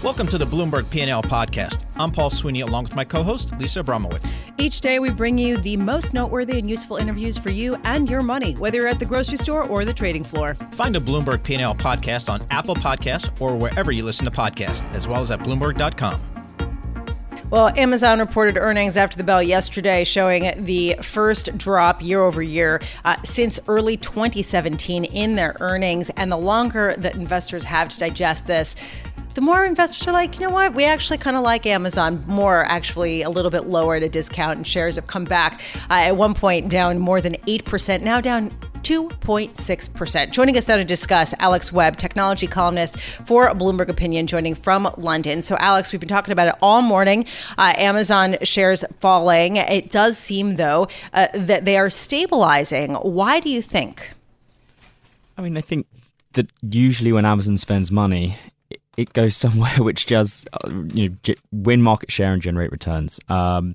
Welcome to the Bloomberg P&L podcast. I'm Paul Sweeney along with my co-host Lisa Abramowicz. Each day we bring you the most noteworthy and useful interviews for you and your money, whether you're at the grocery store or the trading floor. Find a Bloomberg P&L podcast on Apple Podcasts or wherever you listen to podcasts, as well as at bloomberg.com. Well, Amazon reported earnings after the bell yesterday, showing the first drop year over year uh, since early 2017 in their earnings. And the longer that investors have to digest this, the more investors are like, you know what, we actually kind of like Amazon more, actually a little bit lower at a discount, and shares have come back uh, at one point down more than 8%, now down 2.6%. Joining us now to discuss, Alex Webb, technology columnist for Bloomberg Opinion, joining from London. So, Alex, we've been talking about it all morning. Uh, Amazon shares falling. It does seem, though, uh, that they are stabilizing. Why do you think? I mean, I think that usually when Amazon spends money, it goes somewhere which does uh, you know win market share and generate returns. Um,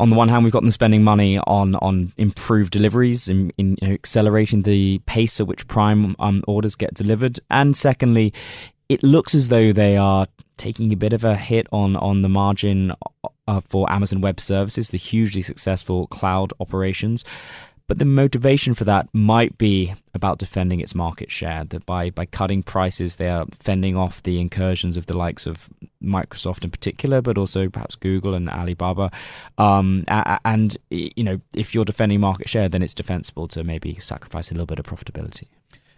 on the one hand, we've got them spending money on on improved deliveries, in, in you know, accelerating the pace at which Prime um, orders get delivered, and secondly, it looks as though they are taking a bit of a hit on on the margin uh, for Amazon Web Services, the hugely successful cloud operations. But the motivation for that might be about defending its market share. That by, by cutting prices, they are fending off the incursions of the likes of Microsoft in particular, but also perhaps Google and Alibaba. Um, and you know, if you're defending market share, then it's defensible to maybe sacrifice a little bit of profitability.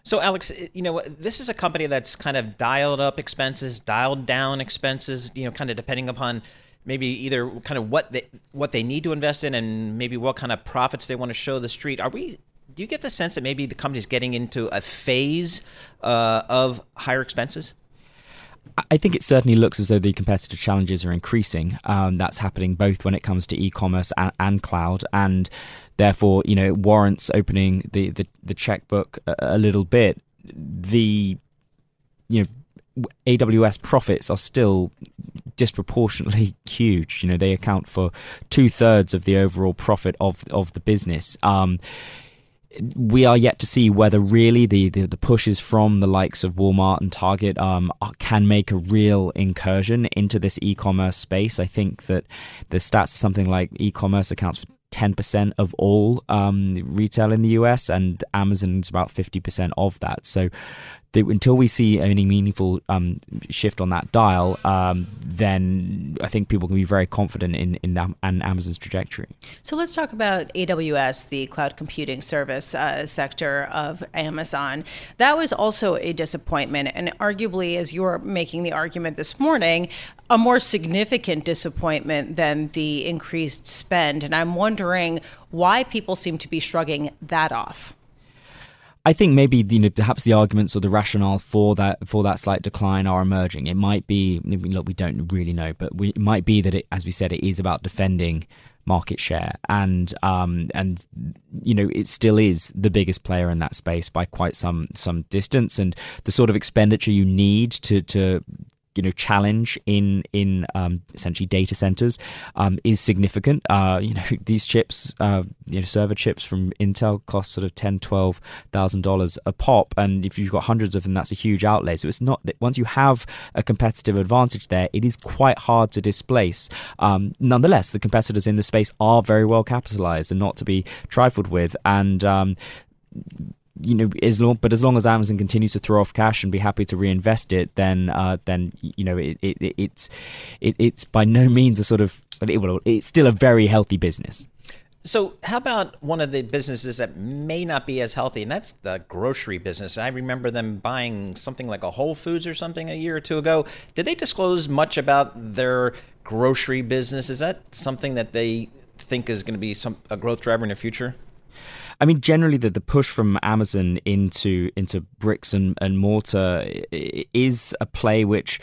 So, Alex, you know, this is a company that's kind of dialed up expenses, dialed down expenses, you know, kind of depending upon maybe either kind of what they what they need to invest in and maybe what kind of profits they want to show the street. Are we? Do you get the sense that maybe the company's getting into a phase uh, of higher expenses? I think it certainly looks as though the competitive challenges are increasing. Um, that's happening both when it comes to e-commerce and, and, cloud, and therefore, you know, it warrants opening the the, the checkbook a, a little bit. The you know AWS profits are still disproportionately huge. You know, they account for two thirds of the overall profit of of the business. Um, we are yet to see whether really the, the, the, pushes from the likes of Walmart and Target um, can make a real incursion into this e-commerce space. I think that the stats are something like e-commerce accounts for 10% of all um, retail in the US, and Amazon's about 50% of that. So the, until we see any meaningful um, shift on that dial, um, then I think people can be very confident in in and Amazon's trajectory. So let's talk about AWS, the cloud computing service uh, sector of Amazon. That was also a disappointment, and arguably, as you're making the argument this morning, a more significant disappointment than the increased spend. And I'm wondering why people seem to be shrugging that off. I think maybe you know perhaps the arguments or the rationale for that for that slight decline are emerging. It might be look we don't really know, but we, it might be that it, as we said, it is about defending market share and um, and you know it still is the biggest player in that space by quite some some distance and the sort of expenditure you need to to you know challenge in in um, essentially data centers um, is significant. Uh, you know these chips, uh, you know server chips from Intel cost sort of ten, twelve thousand dollars a pop, and if you've got hundreds of them, that's a huge outlay. So it's not that once you have a competitive advantage there, it is quite hard to displace. Um, nonetheless, the competitors in the space are very well capitalized and not to be trifled with, and um, you know, as long but as long as Amazon continues to throw off cash and be happy to reinvest it, then uh, then you know it, it, it's it, it's by no means a sort of it's still a very healthy business. So, how about one of the businesses that may not be as healthy, and that's the grocery business? I remember them buying something like a Whole Foods or something a year or two ago. Did they disclose much about their grocery business? Is that something that they think is going to be some a growth driver in the future? I mean, generally, the, the push from Amazon into into bricks and, and mortar is a play which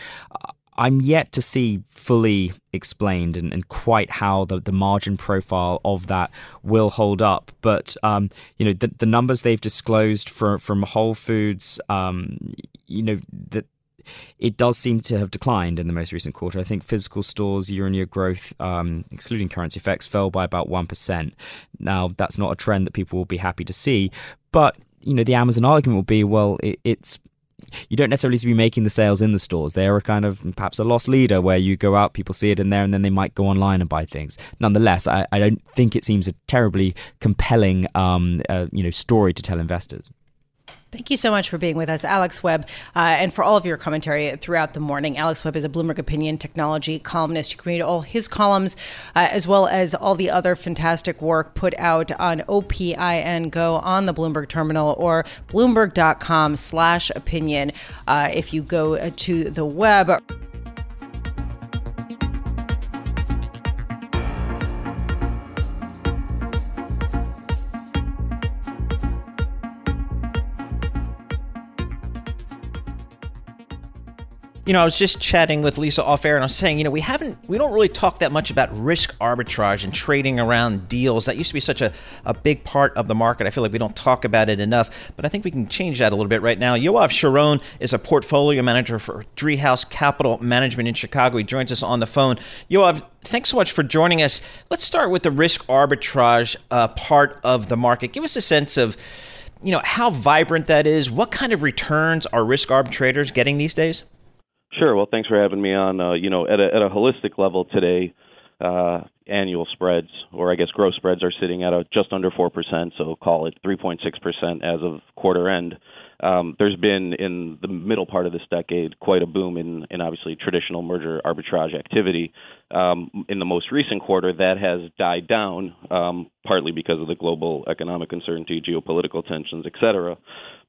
I'm yet to see fully explained and, and quite how the, the margin profile of that will hold up. But um, you know the, the numbers they've disclosed from from Whole Foods, um, you know that it does seem to have declined in the most recent quarter. I think physical stores year on year growth, um, excluding currency effects, fell by about 1%. Now, that's not a trend that people will be happy to see. But, you know, the Amazon argument will be well, it, it's you don't necessarily be making the sales in the stores. They are a kind of perhaps a lost leader where you go out, people see it in there, and then they might go online and buy things. Nonetheless, I, I don't think it seems a terribly compelling, um, uh, you know, story to tell investors. Thank you so much for being with us, Alex Webb, uh, and for all of your commentary throughout the morning. Alex Webb is a Bloomberg Opinion technology columnist. You can read all his columns uh, as well as all the other fantastic work put out on OPIN Go on the Bloomberg terminal or bloomberg.com slash opinion uh, if you go to the web. You know, I was just chatting with Lisa off air, and I was saying, you know, we haven't, we don't really talk that much about risk arbitrage and trading around deals. That used to be such a, a big part of the market. I feel like we don't talk about it enough, but I think we can change that a little bit right now. Yoav Sharon is a portfolio manager for Driehaus Capital Management in Chicago. He joins us on the phone. Yoav, thanks so much for joining us. Let's start with the risk arbitrage uh, part of the market. Give us a sense of, you know, how vibrant that is. What kind of returns are risk arbitrators getting these days? Sure. Well, thanks for having me on. Uh, you know, at a, at a holistic level today, uh, annual spreads, or I guess gross spreads, are sitting at a, just under 4%, so call it 3.6% as of quarter end. Um, there's been, in the middle part of this decade, quite a boom in, in obviously traditional merger arbitrage activity. Um, in the most recent quarter, that has died down, um, partly because of the global economic uncertainty, geopolitical tensions, et cetera.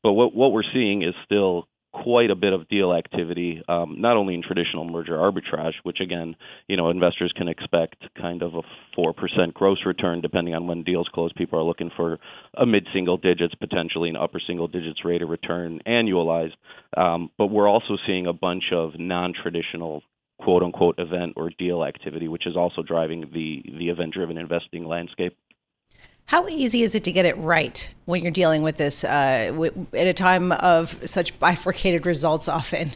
But what, what we're seeing is still quite a bit of deal activity, um, not only in traditional merger arbitrage, which again, you know, investors can expect kind of a four percent gross return depending on when deals close. People are looking for a mid-single digits, potentially an upper single digits rate of return annualized. Um, but we're also seeing a bunch of non-traditional quote unquote event or deal activity, which is also driving the the event driven investing landscape. How easy is it to get it right when you're dealing with this uh, w- at a time of such bifurcated results often?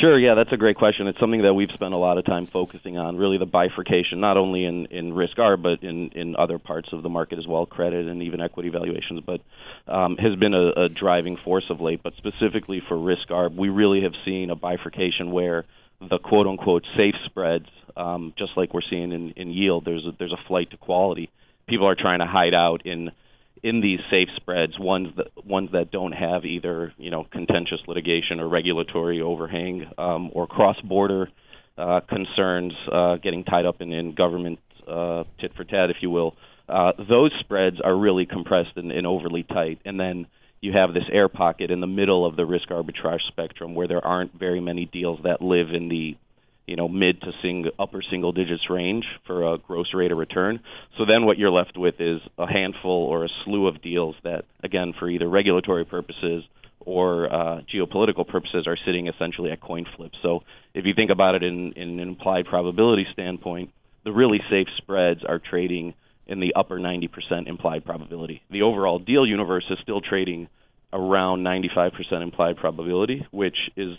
Sure, yeah, that's a great question. It's something that we've spent a lot of time focusing on, really the bifurcation, not only in, in risk arb, but in, in other parts of the market as well, credit and even equity valuations, but um, has been a, a driving force of late. But specifically for risk arb, we really have seen a bifurcation where the quote unquote safe spreads, um, just like we're seeing in, in yield, there's a, there's a flight to quality people are trying to hide out in in these safe spreads, ones that ones that don't have either you know contentious litigation or regulatory overhang um, or cross-border uh, concerns uh, getting tied up in, in government uh, tit for tat, if you will. Uh, those spreads are really compressed and, and overly tight, and then you have this air pocket in the middle of the risk arbitrage spectrum where there aren't very many deals that live in the you know mid to sing upper single digits range for a gross rate of return. So then what you're left with is a handful or a slew of deals that again for either regulatory purposes or uh, geopolitical purposes are sitting essentially at coin flips. So if you think about it in, in an implied probability standpoint, the really safe spreads are trading in the upper 90% implied probability. The overall deal universe is still trading around 95% implied probability, which is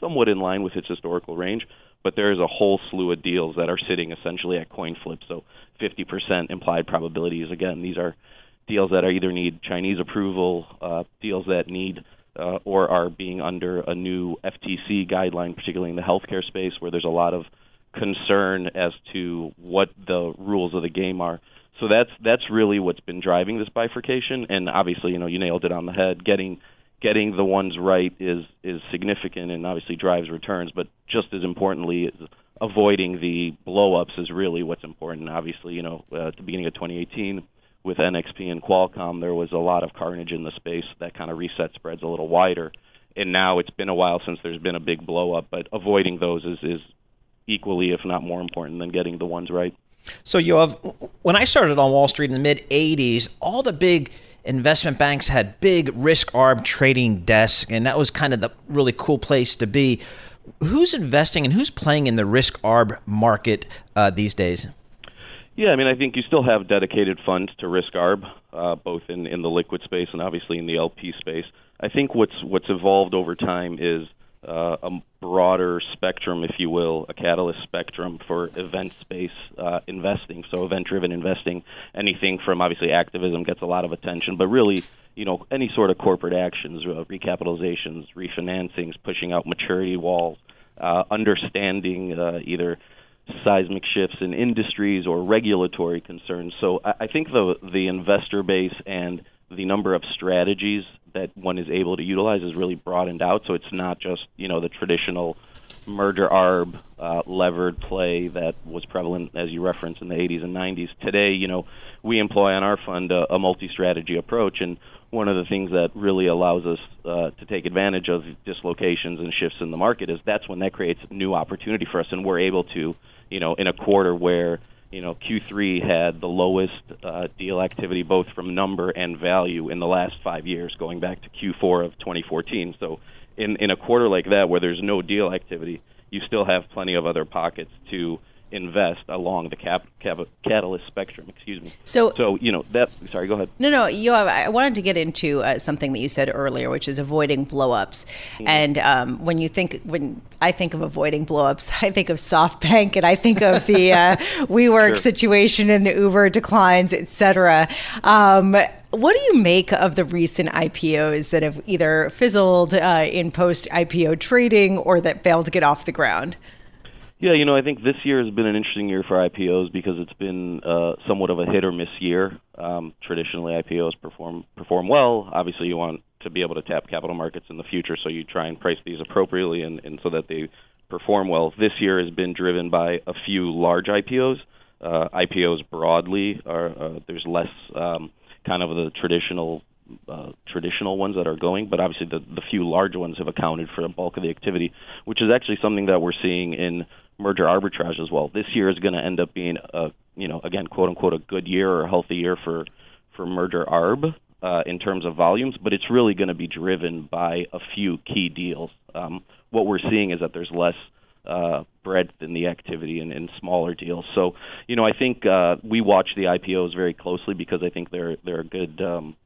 somewhat in line with its historical range but there is a whole slew of deals that are sitting essentially at coin flips. So 50% implied probabilities. Again, these are deals that either need Chinese approval, uh, deals that need uh, or are being under a new FTC guideline, particularly in the healthcare space, where there's a lot of concern as to what the rules of the game are. So that's that's really what's been driving this bifurcation. And obviously, you know, you nailed it on the head. Getting getting the ones right is is significant and obviously drives returns. But just as importantly, avoiding the blowups is really what's important. Obviously, you know, uh, at the beginning of 2018 with NXP and Qualcomm, there was a lot of carnage in the space that kind of reset spreads a little wider. And now it's been a while since there's been a big blowup, but avoiding those is, is equally, if not more important, than getting the ones right. So, you have, when I started on Wall Street in the mid 80s, all the big investment banks had big risk arb trading desks, and that was kind of the really cool place to be. Who's investing and who's playing in the risk arb market uh, these days? Yeah, I mean, I think you still have dedicated funds to risk arb, uh, both in, in the liquid space and obviously in the LP space. I think what's what's evolved over time is uh, a broader spectrum, if you will, a catalyst spectrum for event space uh, investing. So event driven investing, anything from obviously activism gets a lot of attention, but really, you know, any sort of corporate actions, uh, recapitalizations, refinancings, pushing out maturity walls, uh, understanding uh, either seismic shifts in industries or regulatory concerns. So I, I think the the investor base and the number of strategies that one is able to utilize is really broadened out. So it's not just you know the traditional merger arb uh, levered play that was prevalent as you referenced in the 80s and 90s. Today, you know, we employ on our fund a, a multi-strategy approach, and one of the things that really allows us uh, to take advantage of dislocations and shifts in the market is that's when that creates new opportunity for us, and we're able to, you know, in a quarter where you know, Q3 had the lowest uh, deal activity both from number and value in the last five years, going back to Q4 of 2014. So, in in a quarter like that where there's no deal activity, you still have plenty of other pockets to invest along the cap, cap, catalyst spectrum. Excuse me. So, so you know that. Sorry, go ahead. No, no. You, I wanted to get into uh, something that you said earlier, which is avoiding blowups. Mm-hmm. And um, when you think, when I think of avoiding blowups, I think of SoftBank, and I think of the uh, WeWork sure. situation and the Uber declines, etc. Um, what do you make of the recent IPOs that have either fizzled uh, in post IPO trading or that failed to get off the ground? Yeah, you know, I think this year has been an interesting year for IPOs because it's been uh, somewhat of a hit or miss year. Um, traditionally, IPOs perform perform well. Obviously, you want to be able to tap capital markets in the future, so you try and price these appropriately and, and so that they perform well. This year has been driven by a few large IPOs. Uh, IPOs broadly are uh, there's less um, kind of the traditional uh, traditional ones that are going, but obviously the, the few large ones have accounted for the bulk of the activity, which is actually something that we're seeing in merger arbitrage as well. This year is going to end up being a you know again quote unquote a good year or a healthy year for for merger arb uh, in terms of volumes, but it's really going to be driven by a few key deals. Um, what we're seeing is that there's less uh, breadth in the activity and in smaller deals. So, you know, I think uh, we watch the IPOs very closely because I think they're they're a good um,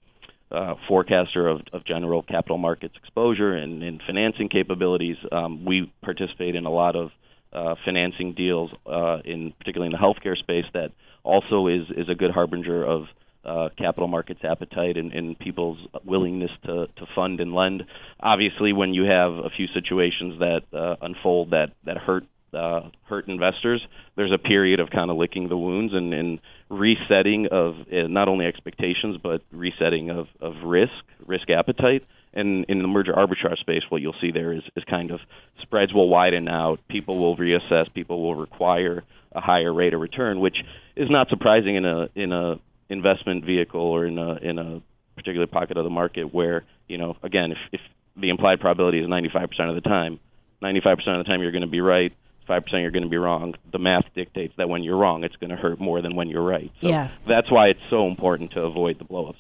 uh, forecaster of, of general capital markets exposure and, and financing capabilities. Um, we participate in a lot of uh, financing deals, uh, in particularly in the healthcare space, that also is is a good harbinger of uh, capital markets appetite and, and people's willingness to, to fund and lend. Obviously, when you have a few situations that uh, unfold that that hurt uh, hurt investors, there's a period of kind of licking the wounds and, and resetting of uh, not only expectations but resetting of, of risk, risk appetite. And in the merger arbitrage space, what you'll see there is, is kind of spreads will widen out, people will reassess, people will require a higher rate of return, which is not surprising in a in a investment vehicle or in a in a particular pocket of the market where you know again if if the implied probability is 95% of the time, 95% of the time you're going to be right. 5% you're going to be wrong. The math dictates that when you're wrong, it's going to hurt more than when you're right. So yeah. that's why it's so important to avoid the blowups.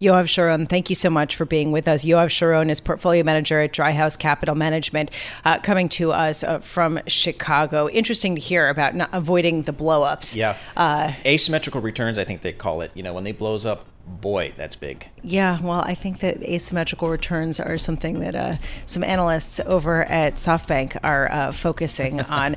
Yoav Sharon, thank you so much for being with us. Yoav Sharon is portfolio manager at Driehaus Capital Management, uh, coming to us uh, from Chicago. Interesting to hear about not avoiding the blowups. Yeah, uh, asymmetrical returns, I think they call it. You know, when they blows up, boy, that's big. Yeah, well, I think that asymmetrical returns are something that uh, some analysts over at SoftBank are uh, focusing on.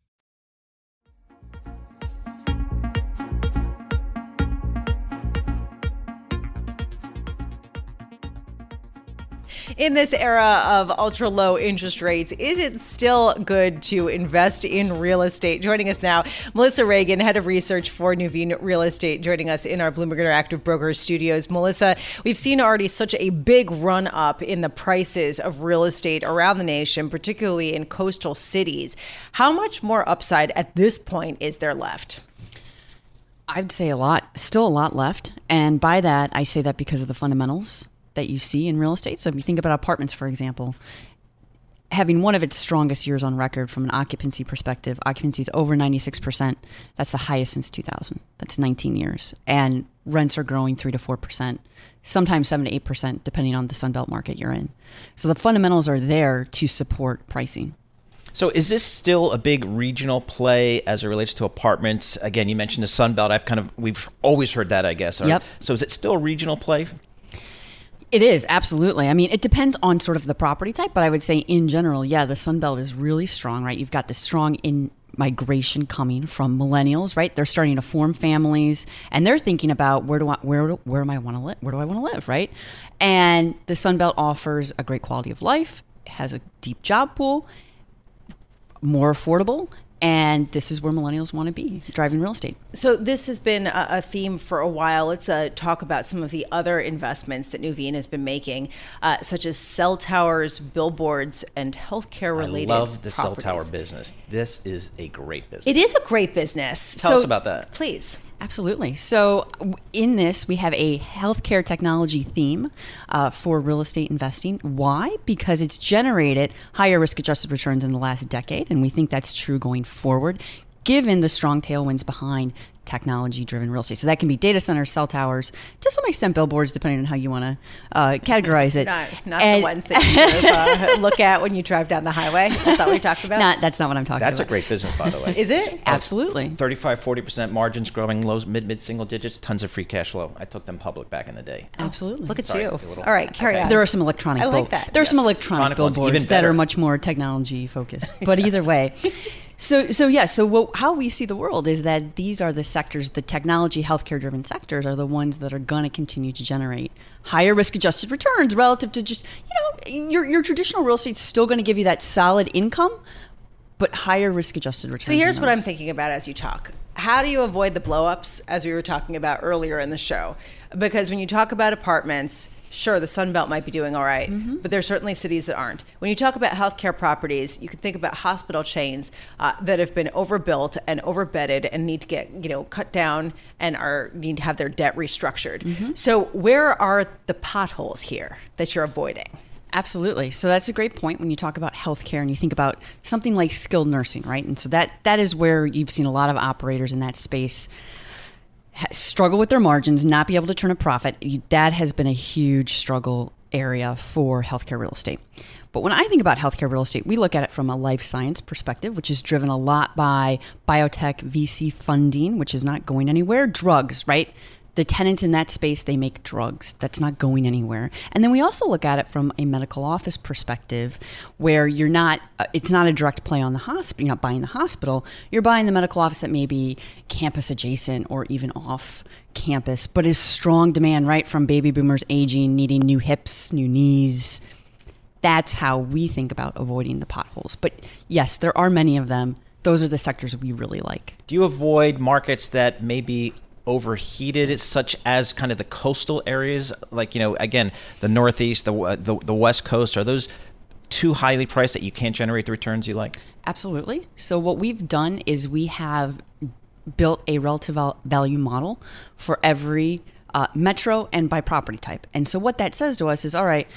In this era of ultra low interest rates, is it still good to invest in real estate? Joining us now, Melissa Reagen, head of research for Nuveen Real Estate, joining us in our Bloomberg Interactive Brokers studios. Melissa, we've seen already such a big run up in the prices of real estate around the nation, particularly in coastal cities. How much more upside at this point is there left? I'd say a lot, still a lot left. And by that, I say that because of the fundamentals that you see in real estate. So if you think about apartments, for example, having one of its strongest years on record from an occupancy perspective, occupancy is over 96%. That's the highest since 2000. That's 19 years. And rents are growing 3 to 4%, sometimes 7 to 8%, depending on the Sunbelt market you're in. So the fundamentals are there to support pricing. So is this still a big regional play as it relates to apartments? Again, you mentioned the Sun Belt. I've kind of we've always heard that, I guess. Yep. So is it still a regional play? It is absolutely. I mean, it depends on sort of the property type, but I would say in general, yeah, the Sun Belt is really strong, right? You've got this strong in migration coming from millennials, right? They're starting to form families and they're thinking about where do I where where am I want to live? Where do I want to live, right? And the Sun Belt offers a great quality of life, has a deep job pool, more affordable, and this is where millennials want to be driving real estate. So this has been a, a theme for a while. Let's uh, talk about some of the other investments that Nuveen has been making, uh, such as cell towers, billboards, and healthcare related. I love the properties. cell tower business. This is a great business. It is a great business. Tell so, us about that, please. Absolutely. So, in this, we have a healthcare technology theme uh, for real estate investing. Why? Because it's generated higher risk adjusted returns in the last decade, and we think that's true going forward, given the strong tailwinds behind technology driven real estate. So that can be data centers, cell towers, to some extent billboards, depending on how you want to uh, categorize it. not not and, the ones that you sort of, uh, look at when you drive down the highway. That's what we talked about. Not, that's not what I'm talking that's about. That's a great business, by the way. Is it? Absolutely. 35, 40% margins growing low, mid, mid single digits, tons of free cash flow. I took them public back in the day. Absolutely. Look at Sorry, you. little, All right, carry okay. on. There are some electronic I like bill- that. There are Yes. some electronic, Electronic billboards even that better. are much more technology focused. But either way, so so yeah. So what, how we see the world is that these are the sectors, the technology, healthcare driven sectors, are the ones that are going to continue to generate higher risk adjusted returns relative to just you know your your traditional real estate's still going to give you that solid income, but higher risk adjusted returns. So here's what I'm thinking about as you talk. How do you avoid the blowups, as we were talking about earlier in the show? Because when you talk about apartments, sure, the Sun Belt might be doing all right, but there are certainly cities that aren't. When you talk about healthcare properties, you can think about hospital chains uh, that have been overbuilt and overbedded and need to get you know cut down and are need to have their debt restructured. So where are the potholes here that you're avoiding? Absolutely. So that's a great point when you talk about healthcare and you think about something like skilled nursing, right? And so that that is where you've seen a lot of operators in that space struggle with their margins, not be able to turn a profit. That has been a huge struggle area for healthcare real estate. But when I think about healthcare real estate, we look at it from a life science perspective, which is driven a lot by biotech VC funding, which is not going anywhere. Drugs, right? The tenants in that space, they make drugs. That's not going anywhere. And then we also look at it from a medical office perspective, where you're not, uh, it's not a direct play on the hospital. You're not buying the hospital. You're buying the medical office that may be campus adjacent or even off campus, but is strong demand, right? From baby boomers aging, needing new hips, new knees. That's how we think about avoiding the potholes. But yes, there are many of them. Those are the sectors we really like. Do you avoid markets that may be overheated, such as kind of the coastal areas, like you know, again, the Northeast, the the, the West Coast? Are those too highly priced that you can't generate the returns you like? Absolutely. So what we've done is we have built a relative val- value model for every uh, metro and by property type. And so what that says to us is, all right,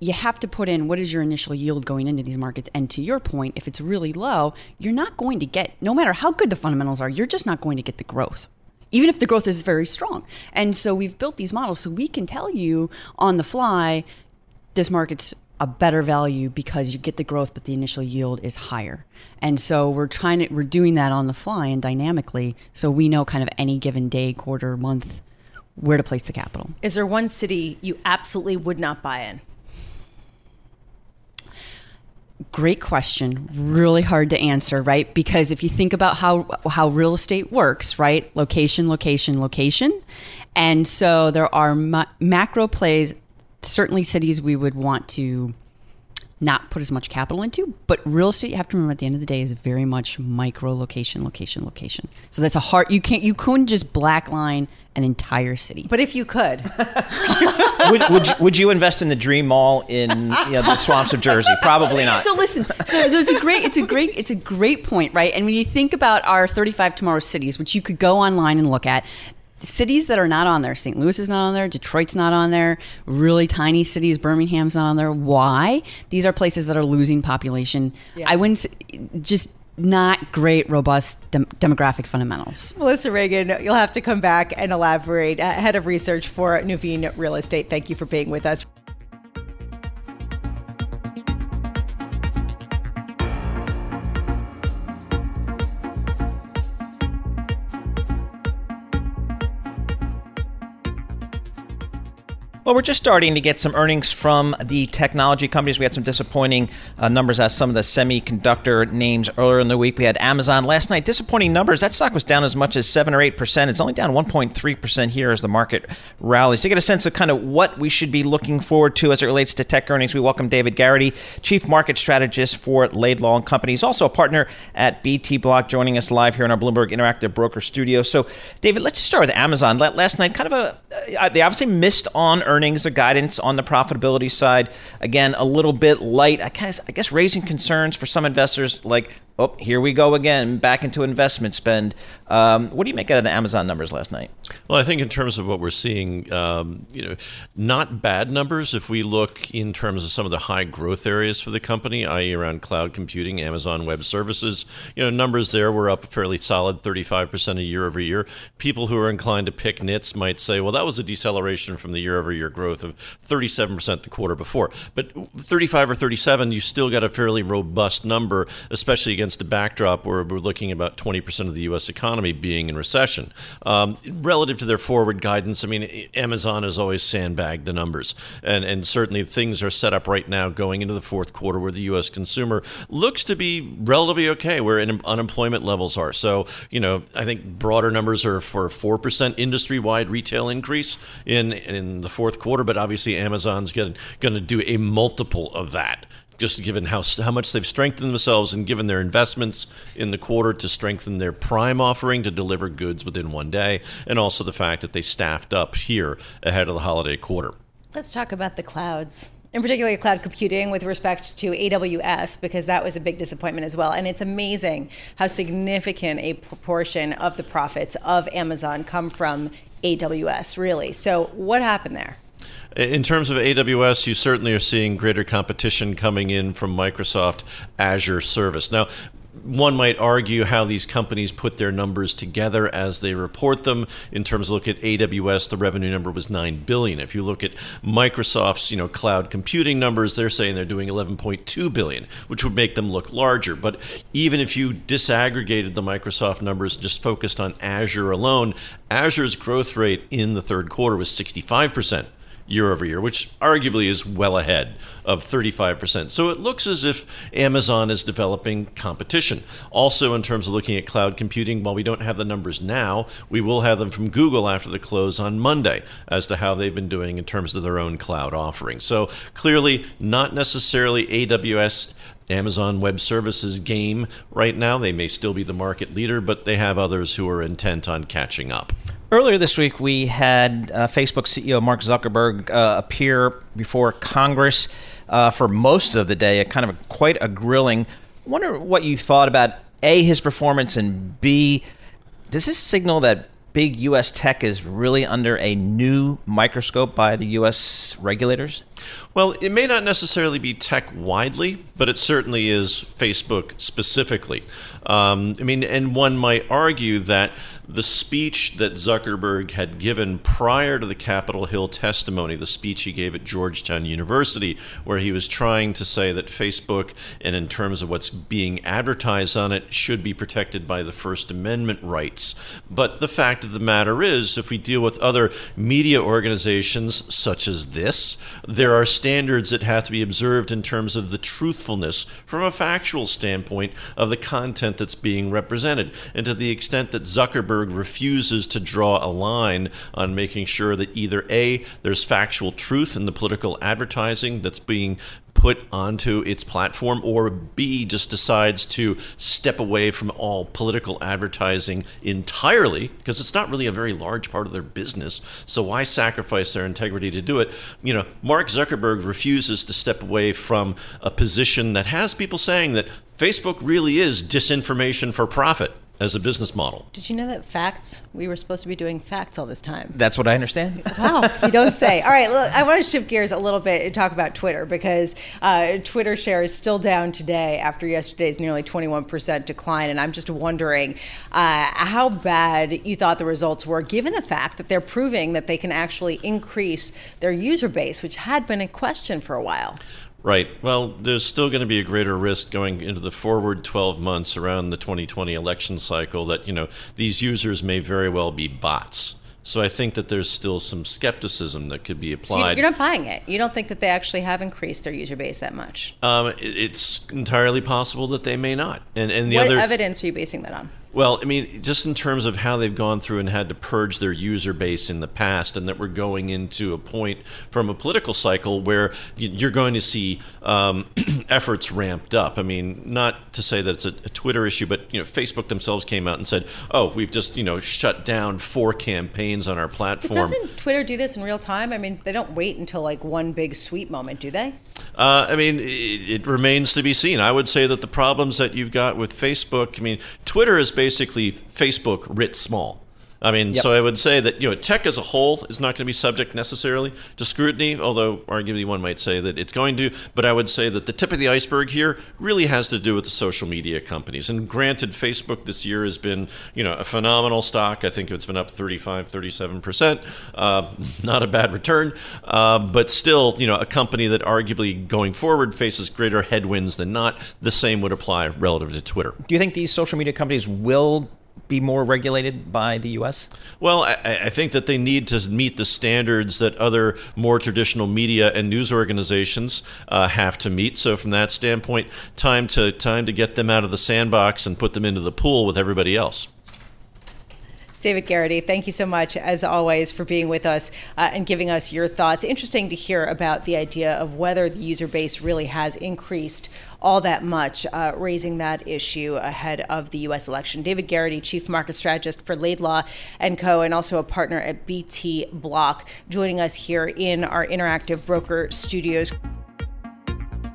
you have to put in what is your initial yield going into these markets. And to your point, if it's really low, you're not going to get, no matter how good the fundamentals are, you're just not going to get the growth. Even if the growth is very strong. And so we've built these models so we can tell you on the fly, this market's a better value because you get the growth, but the initial yield is higher. And so we're trying to, we're doing that on the fly and dynamically. So we know kind of any given day, quarter, month, where to place the capital. Is there one city you absolutely would not buy in? Great question. Really hard to answer, right? Because if you think about how how real estate works, right? Location, location, location. And so there are ma- macro plays, certainly cities we would want to not put as much capital into. But real estate, you have to remember at the end of the day, is very much micro location, location, location. So that's a hard. You can't. You couldn't just black line an entire city. But if you could, would, would, you, would you invest in the Dream Mall in you know, the swamps of Jersey? Probably not. So listen, so, so it's a great, it's a great, it's a great point, right? And when you think about our 35 tomorrow cities, which you could go online and look at, cities that are not on there st louis is not on there detroit's not on there really tiny cities birmingham's not on there why these are places that are losing population yeah. i wouldn't just not great, robust dem- demographic fundamentals. Melissa Reagen, you'll have to come back and elaborate. Uh, head of research for Nuveen Real Estate. Thank you for being with us. Well, we're just starting to get some earnings from the technology companies. We had some disappointing uh, numbers as some of the semiconductor names earlier in the week. We had Amazon last night. Disappointing numbers. That stock was down as much as 7 or 8%. It's only down 1.3% here as the market rallies. To get a sense of kind of what we should be looking forward to as it relates to tech earnings, we welcome David Garrity, Chief Market Strategist for Laidlaw and Company. He's also a partner at BTblock, joining us live here in our Bloomberg Interactive Broker studio. So, David, let's just start with Amazon. Last night, kind of a, uh, they obviously missed on earnings earnings, the guidance on the profitability side, again, a little bit light. I guess, I guess raising concerns for some investors like oh, here we go again, back into investment spend. Um, what do you make out of the Amazon numbers last night? Well, I think in terms of what we're seeing, um, you know, not bad numbers if we look in terms of some of the high growth areas for the company, i.e., around cloud computing, Amazon Web Services. You know, numbers there were up a fairly solid 35% a year over year. People who are inclined to pick nits might say, well, that was a deceleration from the year over year growth of 37% the quarter before. But 35 or 37, you still got a fairly robust number, especially against against a backdrop where we're looking about 20% of the U.S. economy being in recession. Um, relative to their forward guidance, I mean, Amazon has always sandbagged the numbers. And, and certainly things are set up right now going into the fourth quarter where the U.S. consumer looks to be relatively okay where unemployment levels are. So, you know, I think broader numbers are for 4% industry wide retail increase in, in the fourth quarter, but obviously Amazon's going to do a multiple of that just given how how much they've strengthened themselves and given their investments in the quarter to strengthen their prime offering to deliver goods within one day, and also the fact that they staffed up here ahead of the holiday quarter. Let's talk about the clouds. In particular, cloud computing with respect to AWS, because that was a big disappointment as well. And it's amazing how significant a proportion of the profits of Amazon come from AWS, really. So, what happened there? In terms of AWS, you certainly are seeing greater competition coming in from Microsoft Azure service. Now, one might argue how these companies put their numbers together as they report them. In terms of look at AWS, the revenue number was nine billion. If you look at Microsoft's, you know, cloud computing numbers, they're saying they're doing 11.2 billion, which would make them look larger. But even if you disaggregated the Microsoft numbers, just focused on Azure alone, Azure's growth rate in the third quarter was 65 percent year over year, which arguably is well ahead of 35%. So it looks as if Amazon is developing competition. Also, in terms of looking at cloud computing, while we don't have the numbers now, we will have them from Google after the close on Monday as to how they've been doing in terms of their own cloud offering. So clearly, not necessarily AWS Amazon Web Services game right now. They may still be the market leader, but they have others who are intent on catching up. Earlier this week, we had uh, Facebook CEO Mark Zuckerberg uh, appear before Congress uh, for most of the day, a kind of a, quite a grilling. I wonder what you thought about A, his performance, and B, does this signal that big U.S. tech is really under a new microscope by the U.S. regulators? Well, it may not necessarily be tech widely, but it certainly is Facebook specifically. Um, I mean, and one might argue that the speech that Zuckerberg had given prior to the Capitol Hill testimony, the speech he gave at Georgetown University, where he was trying to say that Facebook, and in terms of what's being advertised on it, should be protected by the First Amendment rights. But the fact of the matter is, if we deal with other media organizations such as this, there are standards that have to be observed in terms of the truthfulness from a factual standpoint of the content that's being represented. And to the extent that Zuckerberg refuses to draw a line on making sure that either A, there's factual truth in the political advertising that's being put onto its platform, or B, just decides to step away from all political advertising entirely, because it's not really a very large part of their business. So why sacrifice their integrity to do it? You know, Mark Zuckerberg refuses to step away from a position that has people saying that Facebook really is disinformation for profit as a business model. Did you know that facts? We were supposed to be doing facts all this time. That's what I understand. Wow, you don't say. All right, look, I want to shift gears a little bit and talk about Twitter because uh, Twitter share is still down today after yesterday's nearly 21% decline. And I'm just wondering uh, how bad you thought the results were, given the fact that they're proving that they can actually increase their user base, which had been a question for a while. Right. Well, there's still going to be a greater risk going into the forward 12 months around the 2020 election cycle that, you know, these users may very well be bots. So I think that there's still some skepticism that could be applied. So you're not buying it. You don't think that they actually have increased their user base that much. Um, it's entirely possible that they may not. And and the what other evidence are you basing that on? Well, I mean, just in terms of how they've gone through and had to purge their user base in the past, and that we're going into a point from a political cycle where you're going to see um, efforts ramped up. I mean, not to say that it's a, a, Twitter issue, but you know, Facebook themselves came out and said, "Oh, we've just you know shut down four campaigns on our platform." But doesn't Twitter do this in real time? I mean, they don't wait until like one big sweep moment, do they? Uh, I mean, it, it, remains to be seen. I would say that the problems that you've got with Facebook, I mean, Twitter is basically Facebook writ small. I mean, yep. so I would say that you know tech as a whole is not going to be subject necessarily to scrutiny, although arguably one might say that it's going to. But I would say that the tip of the iceberg here really has to do with the social media companies. And granted, Facebook this year has been you know a phenomenal stock. I think it's been up 35, 37 percent. Uh, not a bad return, uh, but still you know a company that arguably going forward faces greater headwinds than not. The same would apply relative to Twitter. Do you think these social media companies will be more regulated by the U.S.? Well, I, I, think that they need to meet the standards that other more traditional media and news organizations uh, have to meet. So, from that standpoint, time to time to get them out of the sandbox and put them into the pool with everybody else. David Garrity, thank you so much, as always, for being with us uh, and giving us your thoughts. Interesting to hear about the idea of whether the user base really has increased all that much, uh, raising that issue ahead of the U.S. election. David Garrity, Chief Market Strategist for Laidlaw & Co., and also a partner at BTblock, joining us here in our interactive broker studios.